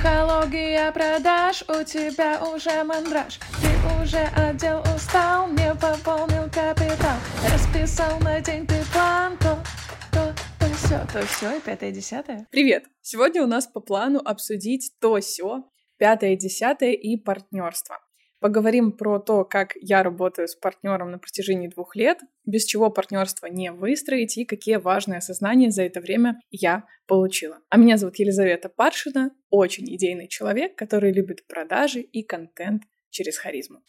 Психология продаж, у тебя уже мандраж Ты уже отдел устал, не пополнил капитал Расписал на день ты план, то, то, то все, то все и пятое, десятое Привет! Сегодня у нас по плану обсудить то все, пятое, десятое и партнерство. Поговорим про то, как я работаю с партнером на протяжении двух лет, без чего партнерство не выстроить и какие важные осознания за это время я получила. А меня зовут Елизавета Паршина, очень идейный человек, который любит продажи и контент через харизму.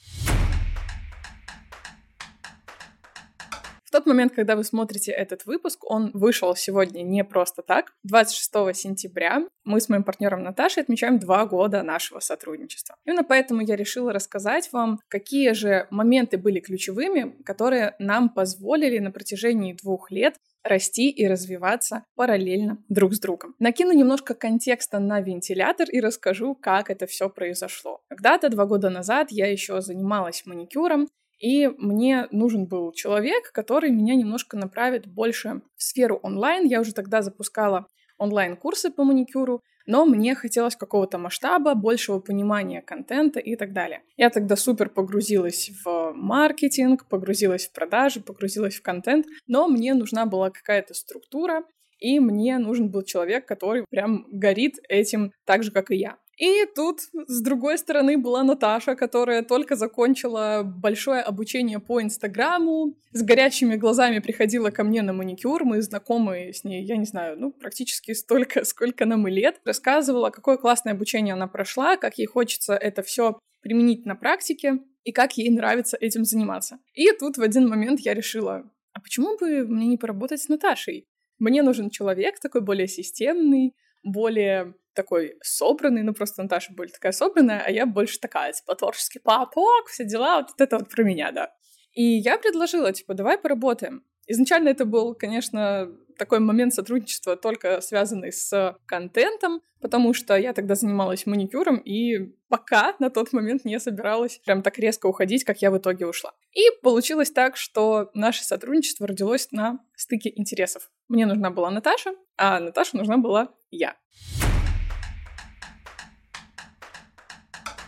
В тот момент, когда вы смотрите этот выпуск, он вышел сегодня не просто так. 26 сентября мы с моим партнером Наташей отмечаем два года нашего сотрудничества. Именно поэтому я решила рассказать вам, какие же моменты были ключевыми, которые нам позволили на протяжении двух лет расти и развиваться параллельно друг с другом. Накину немножко контекста на вентилятор и расскажу, как это все произошло. Когда-то, два года назад, я еще занималась маникюром, и мне нужен был человек, который меня немножко направит больше в сферу онлайн. Я уже тогда запускала онлайн-курсы по маникюру, но мне хотелось какого-то масштаба, большего понимания контента и так далее. Я тогда супер погрузилась в маркетинг, погрузилась в продажи, погрузилась в контент, но мне нужна была какая-то структура, и мне нужен был человек, который прям горит этим так же, как и я. И тут, с другой стороны, была Наташа, которая только закончила большое обучение по Инстаграму, с горящими глазами приходила ко мне на маникюр, мы знакомы с ней, я не знаю, ну, практически столько, сколько нам и лет, рассказывала, какое классное обучение она прошла, как ей хочется это все применить на практике и как ей нравится этим заниматься. И тут в один момент я решила, а почему бы мне не поработать с Наташей? Мне нужен человек такой более системный, более такой собранный, ну просто Наташа более такая собранная, а я больше такая, типа, творческий папок, все дела, вот это вот про меня, да. И я предложила, типа, давай поработаем. Изначально это был, конечно, такой момент сотрудничества только связанный с контентом, потому что я тогда занималась маникюром и пока на тот момент не собиралась прям так резко уходить, как я в итоге ушла. И получилось так, что наше сотрудничество родилось на стыке интересов. Мне нужна была Наташа, а Наташа нужна была я.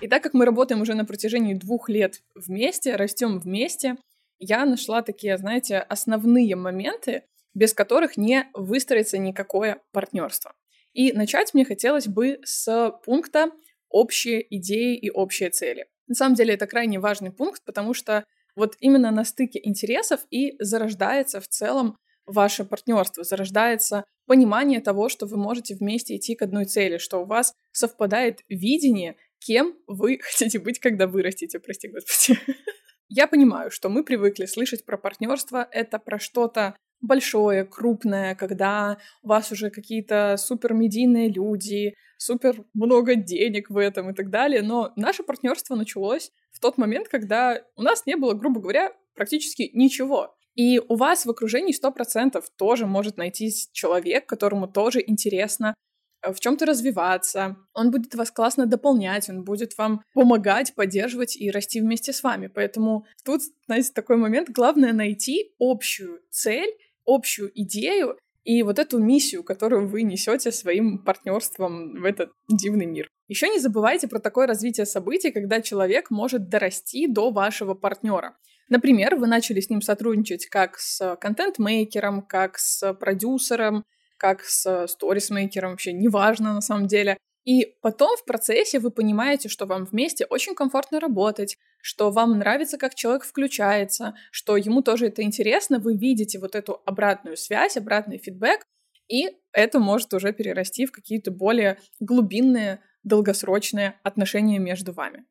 И так как мы работаем уже на протяжении двух лет вместе, растем вместе, я нашла такие, знаете, основные моменты, без которых не выстроится никакое партнерство. И начать мне хотелось бы с пункта общие идеи и общие цели. На самом деле это крайне важный пункт, потому что вот именно на стыке интересов и зарождается в целом ваше партнерство, зарождается понимание того, что вы можете вместе идти к одной цели, что у вас совпадает видение кем вы хотите быть, когда вырастете, прости господи. Я понимаю, что мы привыкли слышать про партнерство, это про что-то большое, крупное, когда у вас уже какие-то супер люди, супер много денег в этом и так далее. Но наше партнерство началось в тот момент, когда у нас не было, грубо говоря, практически ничего. И у вас в окружении 100% тоже может найтись человек, которому тоже интересно в чем-то развиваться, он будет вас классно дополнять, он будет вам помогать, поддерживать и расти вместе с вами. Поэтому тут, знаете, такой момент, главное найти общую цель, общую идею и вот эту миссию, которую вы несете своим партнерством в этот дивный мир. Еще не забывайте про такое развитие событий, когда человек может дорасти до вашего партнера. Например, вы начали с ним сотрудничать как с контент-мейкером, как с продюсером, как с сторисмейкером, вообще неважно на самом деле. И потом в процессе вы понимаете, что вам вместе очень комфортно работать, что вам нравится, как человек включается, что ему тоже это интересно, вы видите вот эту обратную связь, обратный фидбэк, и это может уже перерасти в какие-то более глубинные, долгосрочные отношения между вами.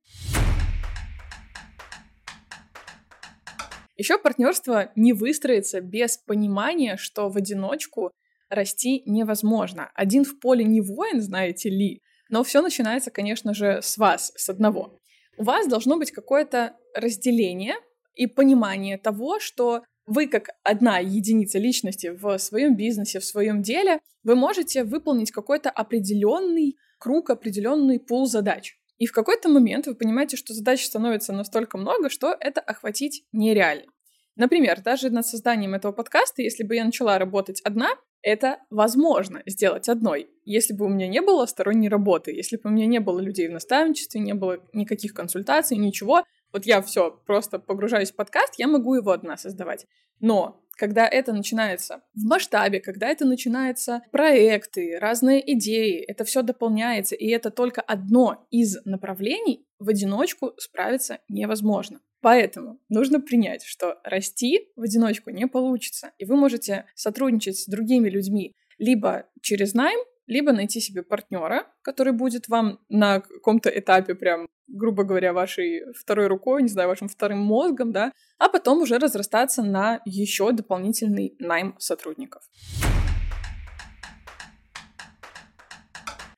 Еще партнерство не выстроится без понимания, что в одиночку расти невозможно. Один в поле не воин, знаете ли, но все начинается, конечно же, с вас, с одного. У вас должно быть какое-то разделение и понимание того, что вы как одна единица личности в своем бизнесе, в своем деле, вы можете выполнить какой-то определенный круг, определенный пул задач. И в какой-то момент вы понимаете, что задач становится настолько много, что это охватить нереально. Например, даже над созданием этого подкаста, если бы я начала работать одна, это возможно сделать одной. Если бы у меня не было сторонней работы, если бы у меня не было людей в наставничестве, не было никаких консультаций, ничего, вот я все просто погружаюсь в подкаст, я могу его одна создавать. Но когда это начинается в масштабе, когда это начинается проекты, разные идеи, это все дополняется, и это только одно из направлений, в одиночку справиться невозможно. Поэтому нужно принять, что расти в одиночку не получится, и вы можете сотрудничать с другими людьми либо через найм, либо найти себе партнера, который будет вам на каком-то этапе прям, грубо говоря, вашей второй рукой, не знаю, вашим вторым мозгом, да, а потом уже разрастаться на еще дополнительный найм сотрудников.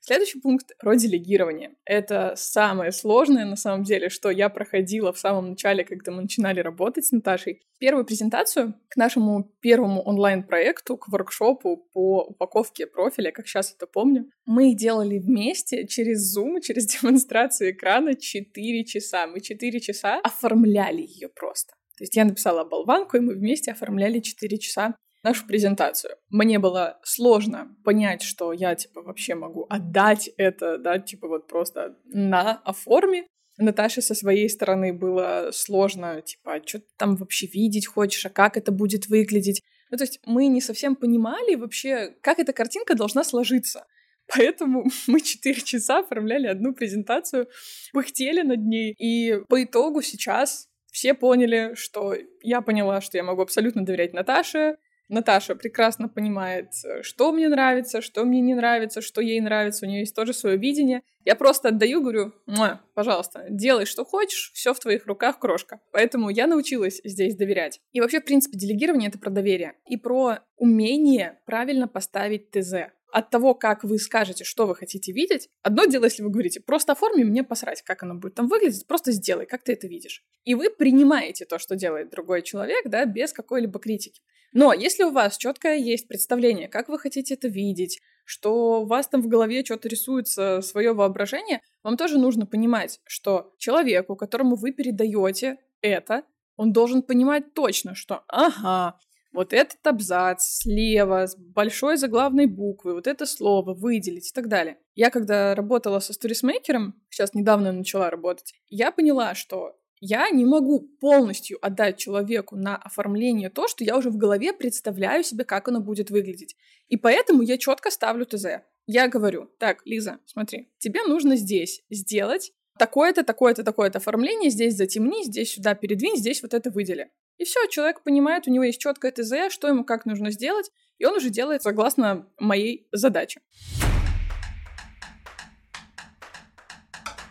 Следующий пункт про делегирование. Это самое сложное, на самом деле, что я проходила в самом начале, когда мы начинали работать с Наташей. Первую презентацию к нашему первому онлайн-проекту, к воркшопу по упаковке профиля, как сейчас это помню, мы делали вместе через Zoom, через демонстрацию экрана 4 часа. Мы 4 часа оформляли ее просто. То есть я написала болванку, и мы вместе оформляли 4 часа нашу презентацию. Мне было сложно понять, что я, типа, вообще могу отдать это, да, типа, вот просто на оформе. Наташе со своей стороны было сложно, типа, а что ты там вообще видеть хочешь, а как это будет выглядеть. Ну, то есть мы не совсем понимали вообще, как эта картинка должна сложиться. Поэтому мы четыре часа оформляли одну презентацию, пыхтели над ней, и по итогу сейчас все поняли, что я поняла, что я могу абсолютно доверять Наташе, Наташа прекрасно понимает, э, что мне нравится, что мне не нравится, что ей нравится, у нее есть тоже свое видение. Я просто отдаю, говорю, пожалуйста, делай, что хочешь, все в твоих руках, крошка. Поэтому я научилась здесь доверять. И вообще, в принципе, делегирование — это про доверие и про умение правильно поставить ТЗ от того, как вы скажете, что вы хотите видеть, одно дело, если вы говорите, просто оформи, мне посрать, как оно будет там выглядеть, просто сделай, как ты это видишь. И вы принимаете то, что делает другой человек, да, без какой-либо критики. Но если у вас четкое есть представление, как вы хотите это видеть, что у вас там в голове что-то рисуется, свое воображение, вам тоже нужно понимать, что человеку, которому вы передаете это, он должен понимать точно, что ага, вот этот абзац слева с большой заглавной буквы, вот это слово выделить и так далее. Я когда работала со сторисмейкером, сейчас недавно начала работать, я поняла, что я не могу полностью отдать человеку на оформление то, что я уже в голове представляю себе, как оно будет выглядеть. И поэтому я четко ставлю ТЗ. Я говорю, так, Лиза, смотри, тебе нужно здесь сделать такое-то, такое-то, такое-то оформление, здесь затемни, здесь сюда передвинь, здесь вот это выдели. И все, человек понимает, у него есть четкое ТЗ, что ему как нужно сделать, и он уже делает согласно моей задаче.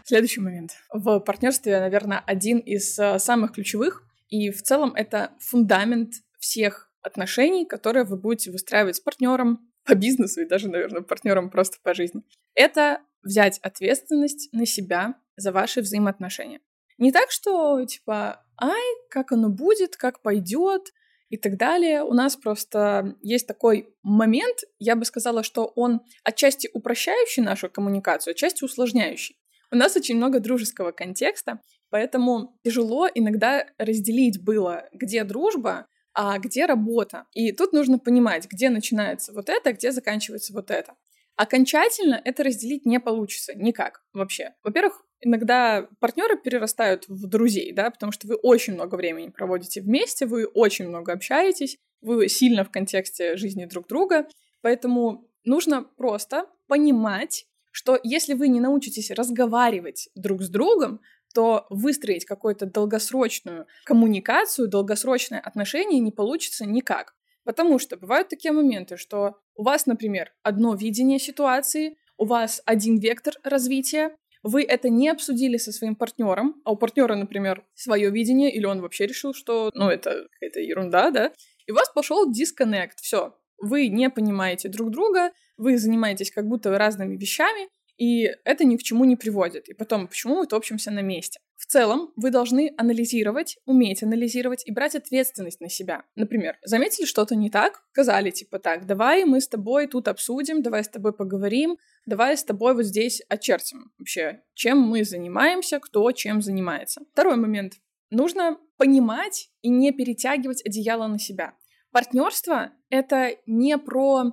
Следующий момент. В партнерстве, наверное, один из э, самых ключевых, и в целом это фундамент всех отношений, которые вы будете выстраивать с партнером по бизнесу и даже, наверное, партнером просто по жизни. Это взять ответственность на себя за ваши взаимоотношения. Не так, что типа, ай, как оно будет, как пойдет и так далее. У нас просто есть такой момент, я бы сказала, что он отчасти упрощающий нашу коммуникацию, отчасти усложняющий. У нас очень много дружеского контекста, поэтому тяжело иногда разделить было, где дружба, а где работа. И тут нужно понимать, где начинается вот это, где заканчивается вот это. Окончательно это разделить не получится никак вообще. Во-первых, иногда партнеры перерастают в друзей, да, потому что вы очень много времени проводите вместе, вы очень много общаетесь, вы сильно в контексте жизни друг друга, поэтому нужно просто понимать, что если вы не научитесь разговаривать друг с другом, то выстроить какую-то долгосрочную коммуникацию, долгосрочное отношение не получится никак. Потому что бывают такие моменты, что у вас, например, одно видение ситуации, у вас один вектор развития, вы это не обсудили со своим партнером, а у партнера, например, свое видение, или он вообще решил, что, ну, это какая-то ерунда, да, и у вас пошел дисконнект, все, вы не понимаете друг друга, вы занимаетесь как будто разными вещами, и это ни к чему не приводит. И потом, почему мы топчемся на месте? Целом, вы должны анализировать, уметь анализировать и брать ответственность на себя. Например, заметили что-то не так, сказали типа так, давай мы с тобой тут обсудим, давай с тобой поговорим, давай с тобой вот здесь очертим вообще, чем мы занимаемся, кто чем занимается. Второй момент. Нужно понимать и не перетягивать одеяло на себя. Партнерство — это не про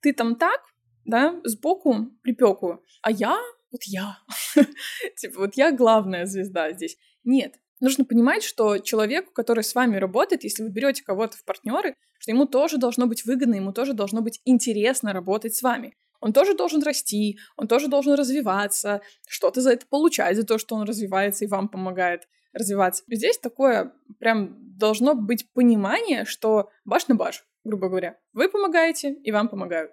ты там так, да, сбоку припеку, а я, вот я, типа, вот я главная звезда здесь. Нет, нужно понимать, что человеку, который с вами работает, если вы берете кого-то в партнеры, что ему тоже должно быть выгодно, ему тоже должно быть интересно работать с вами. Он тоже должен расти, он тоже должен развиваться, что-то за это получать, за то, что он развивается и вам помогает развиваться. Здесь такое прям должно быть понимание, что баш на баш, грубо говоря. Вы помогаете, и вам помогают.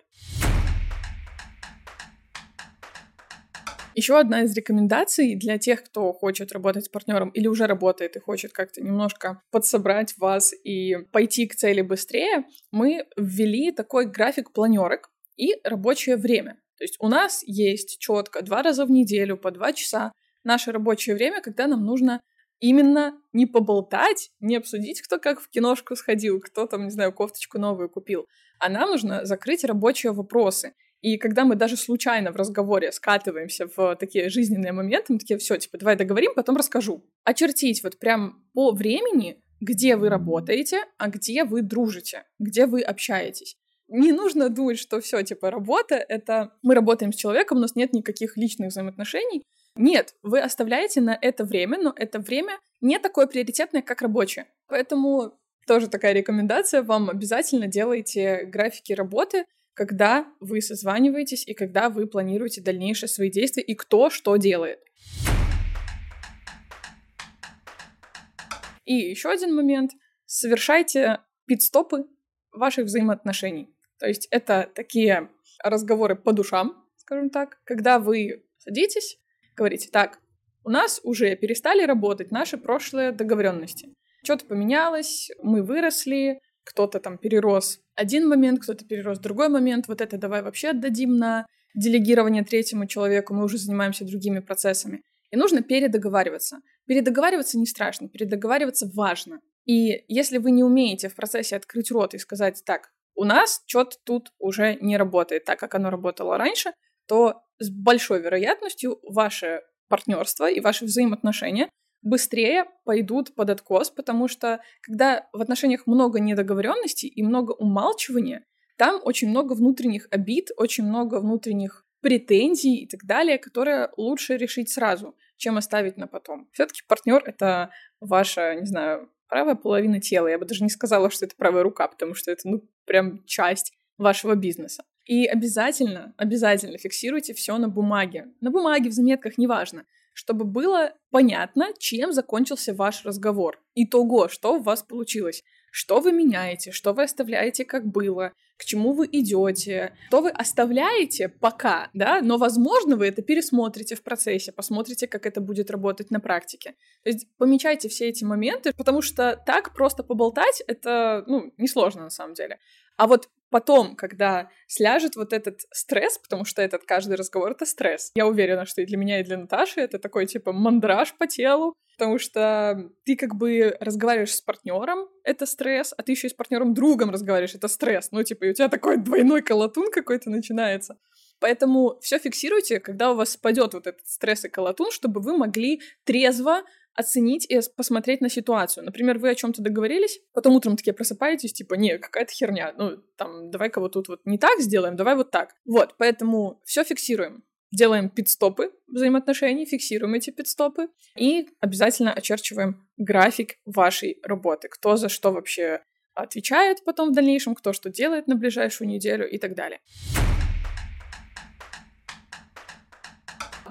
Еще одна из рекомендаций для тех, кто хочет работать с партнером или уже работает и хочет как-то немножко подсобрать вас и пойти к цели быстрее, мы ввели такой график планерок и рабочее время. То есть у нас есть четко два раза в неделю по два часа наше рабочее время, когда нам нужно именно не поболтать, не обсудить, кто как в киношку сходил, кто там, не знаю, кофточку новую купил, а нам нужно закрыть рабочие вопросы. И когда мы даже случайно в разговоре скатываемся в такие жизненные моменты, мы такие, все, типа, давай договорим, потом расскажу. Очертить вот прям по времени, где вы работаете, а где вы дружите, где вы общаетесь. Не нужно думать, что все, типа, работа — это мы работаем с человеком, у нас нет никаких личных взаимоотношений. Нет, вы оставляете на это время, но это время не такое приоритетное, как рабочее. Поэтому тоже такая рекомендация, вам обязательно делайте графики работы, когда вы созваниваетесь и когда вы планируете дальнейшие свои действия и кто что делает. И еще один момент. Совершайте пит-стопы ваших взаимоотношений. То есть это такие разговоры по душам, скажем так, когда вы садитесь, говорите, так, у нас уже перестали работать наши прошлые договоренности. Что-то поменялось, мы выросли, кто-то там перерос один момент, кто-то перерос другой момент, вот это давай вообще отдадим на делегирование третьему человеку, мы уже занимаемся другими процессами. И нужно передоговариваться. Передоговариваться не страшно, передоговариваться важно. И если вы не умеете в процессе открыть рот и сказать, так, у нас что-то тут уже не работает так, как оно работало раньше, то с большой вероятностью ваше партнерство и ваши взаимоотношения быстрее пойдут под откос, потому что когда в отношениях много недоговоренностей и много умалчивания, там очень много внутренних обид, очень много внутренних претензий и так далее, которые лучше решить сразу, чем оставить на потом. Все-таки партнер это ваша, не знаю, правая половина тела. Я бы даже не сказала, что это правая рука, потому что это, ну, прям часть вашего бизнеса. И обязательно, обязательно фиксируйте все на бумаге. На бумаге, в заметках, неважно чтобы было понятно, чем закончился ваш разговор. Итого, что у вас получилось. Что вы меняете, что вы оставляете как было, к чему вы идете, что вы оставляете пока, да, но, возможно, вы это пересмотрите в процессе, посмотрите, как это будет работать на практике. То есть помечайте все эти моменты, потому что так просто поболтать — это, ну, несложно на самом деле. А вот потом, когда сляжет вот этот стресс, потому что этот каждый разговор — это стресс. Я уверена, что и для меня, и для Наташи это такой, типа, мандраж по телу, потому что ты как бы разговариваешь с партнером, это стресс, а ты еще и с партнером другом разговариваешь, это стресс. Ну, типа, и у тебя такой двойной колотун какой-то начинается. Поэтому все фиксируйте, когда у вас спадет вот этот стресс и колотун, чтобы вы могли трезво оценить и посмотреть на ситуацию. Например, вы о чем-то договорились, потом утром такие просыпаетесь, типа, не, какая-то херня, ну, там, давай-ка вот тут вот не так сделаем, давай вот так. Вот, поэтому все фиксируем. Делаем пидстопы взаимоотношений, фиксируем эти пидстопы и обязательно очерчиваем график вашей работы. Кто за что вообще отвечает потом в дальнейшем, кто что делает на ближайшую неделю и так далее.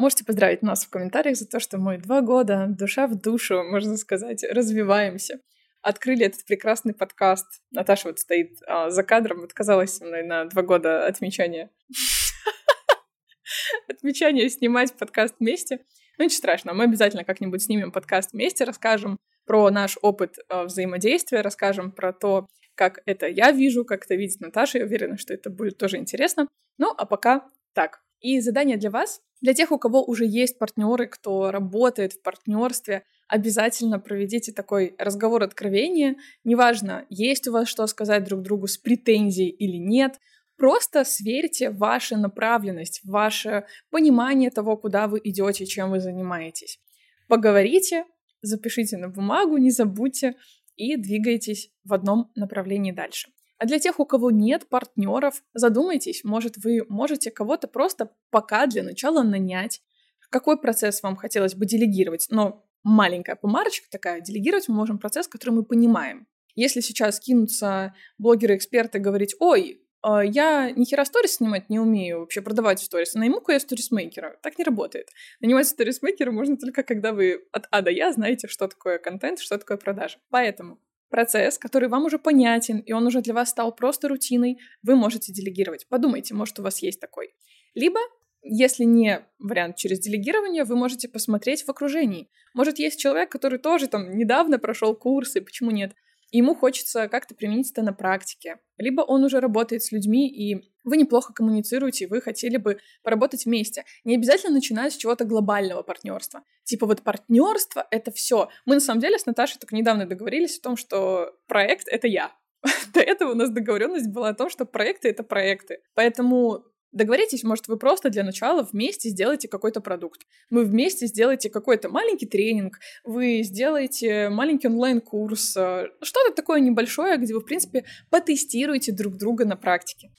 Можете поздравить нас в комментариях за то, что мы два года, душа в душу, можно сказать, развиваемся. Открыли этот прекрасный подкаст. Наташа вот стоит а, за кадром, отказалась со мной на два года отмечания. Отмечания снимать подкаст вместе. Ну, ничего страшного, мы обязательно как-нибудь снимем подкаст вместе, расскажем про наш опыт э, взаимодействия, расскажем про то, как это я вижу, как это видит Наташа. Я уверена, что это будет тоже интересно. Ну, а пока так. И задание для вас, для тех, у кого уже есть партнеры, кто работает в партнерстве, обязательно проведите такой разговор откровения. Неважно, есть у вас что сказать друг другу с претензией или нет, Просто сверьте вашу направленность, ваше понимание того, куда вы идете, чем вы занимаетесь. Поговорите, запишите на бумагу, не забудьте и двигайтесь в одном направлении дальше. А для тех, у кого нет партнеров, задумайтесь, может, вы можете кого-то просто пока для начала нанять. Какой процесс вам хотелось бы делегировать? Но маленькая помарочка такая, делегировать мы можем процесс, который мы понимаем. Если сейчас кинутся блогеры-эксперты говорить, ой, а, я ни хера сторис снимать не умею, вообще продавать сторис. Найму-ка я сторисмейкера. Так не работает. Нанимать сторисмейкера можно только, когда вы от А до Я знаете, что такое контент, что такое продажа. Поэтому процесс, который вам уже понятен, и он уже для вас стал просто рутиной, вы можете делегировать. Подумайте, может, у вас есть такой. Либо если не вариант через делегирование, вы можете посмотреть в окружении. Может, есть человек, который тоже там недавно прошел курсы, почему нет? Ему хочется как-то применить это на практике. Либо он уже работает с людьми, и вы неплохо коммуницируете, и вы хотели бы поработать вместе. Не обязательно начинать с чего-то глобального партнерства. Типа вот партнерство — это все. Мы на самом деле с Наташей только недавно договорились о том, что проект — это я. До этого у нас договоренность была о том, что проекты — это проекты. Поэтому Договоритесь, может, вы просто для начала вместе сделаете какой-то продукт. Вы вместе сделаете какой-то маленький тренинг, вы сделаете маленький онлайн-курс, э, что-то такое небольшое, где вы, в принципе, потестируете друг друга на практике.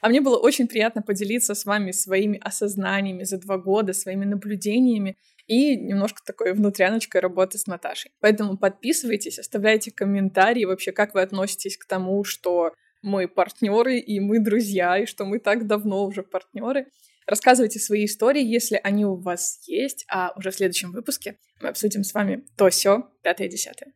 А мне было очень приятно поделиться с вами своими осознаниями за два года, своими наблюдениями и немножко такой внутряночкой работы с Наташей. Поэтому подписывайтесь, оставляйте комментарии вообще, как вы относитесь к тому, что мы партнеры, и мы друзья, и что мы так давно уже партнеры. Рассказывайте свои истории, если они у вас есть, а уже в следующем выпуске мы обсудим с вами то все пятое-десятое.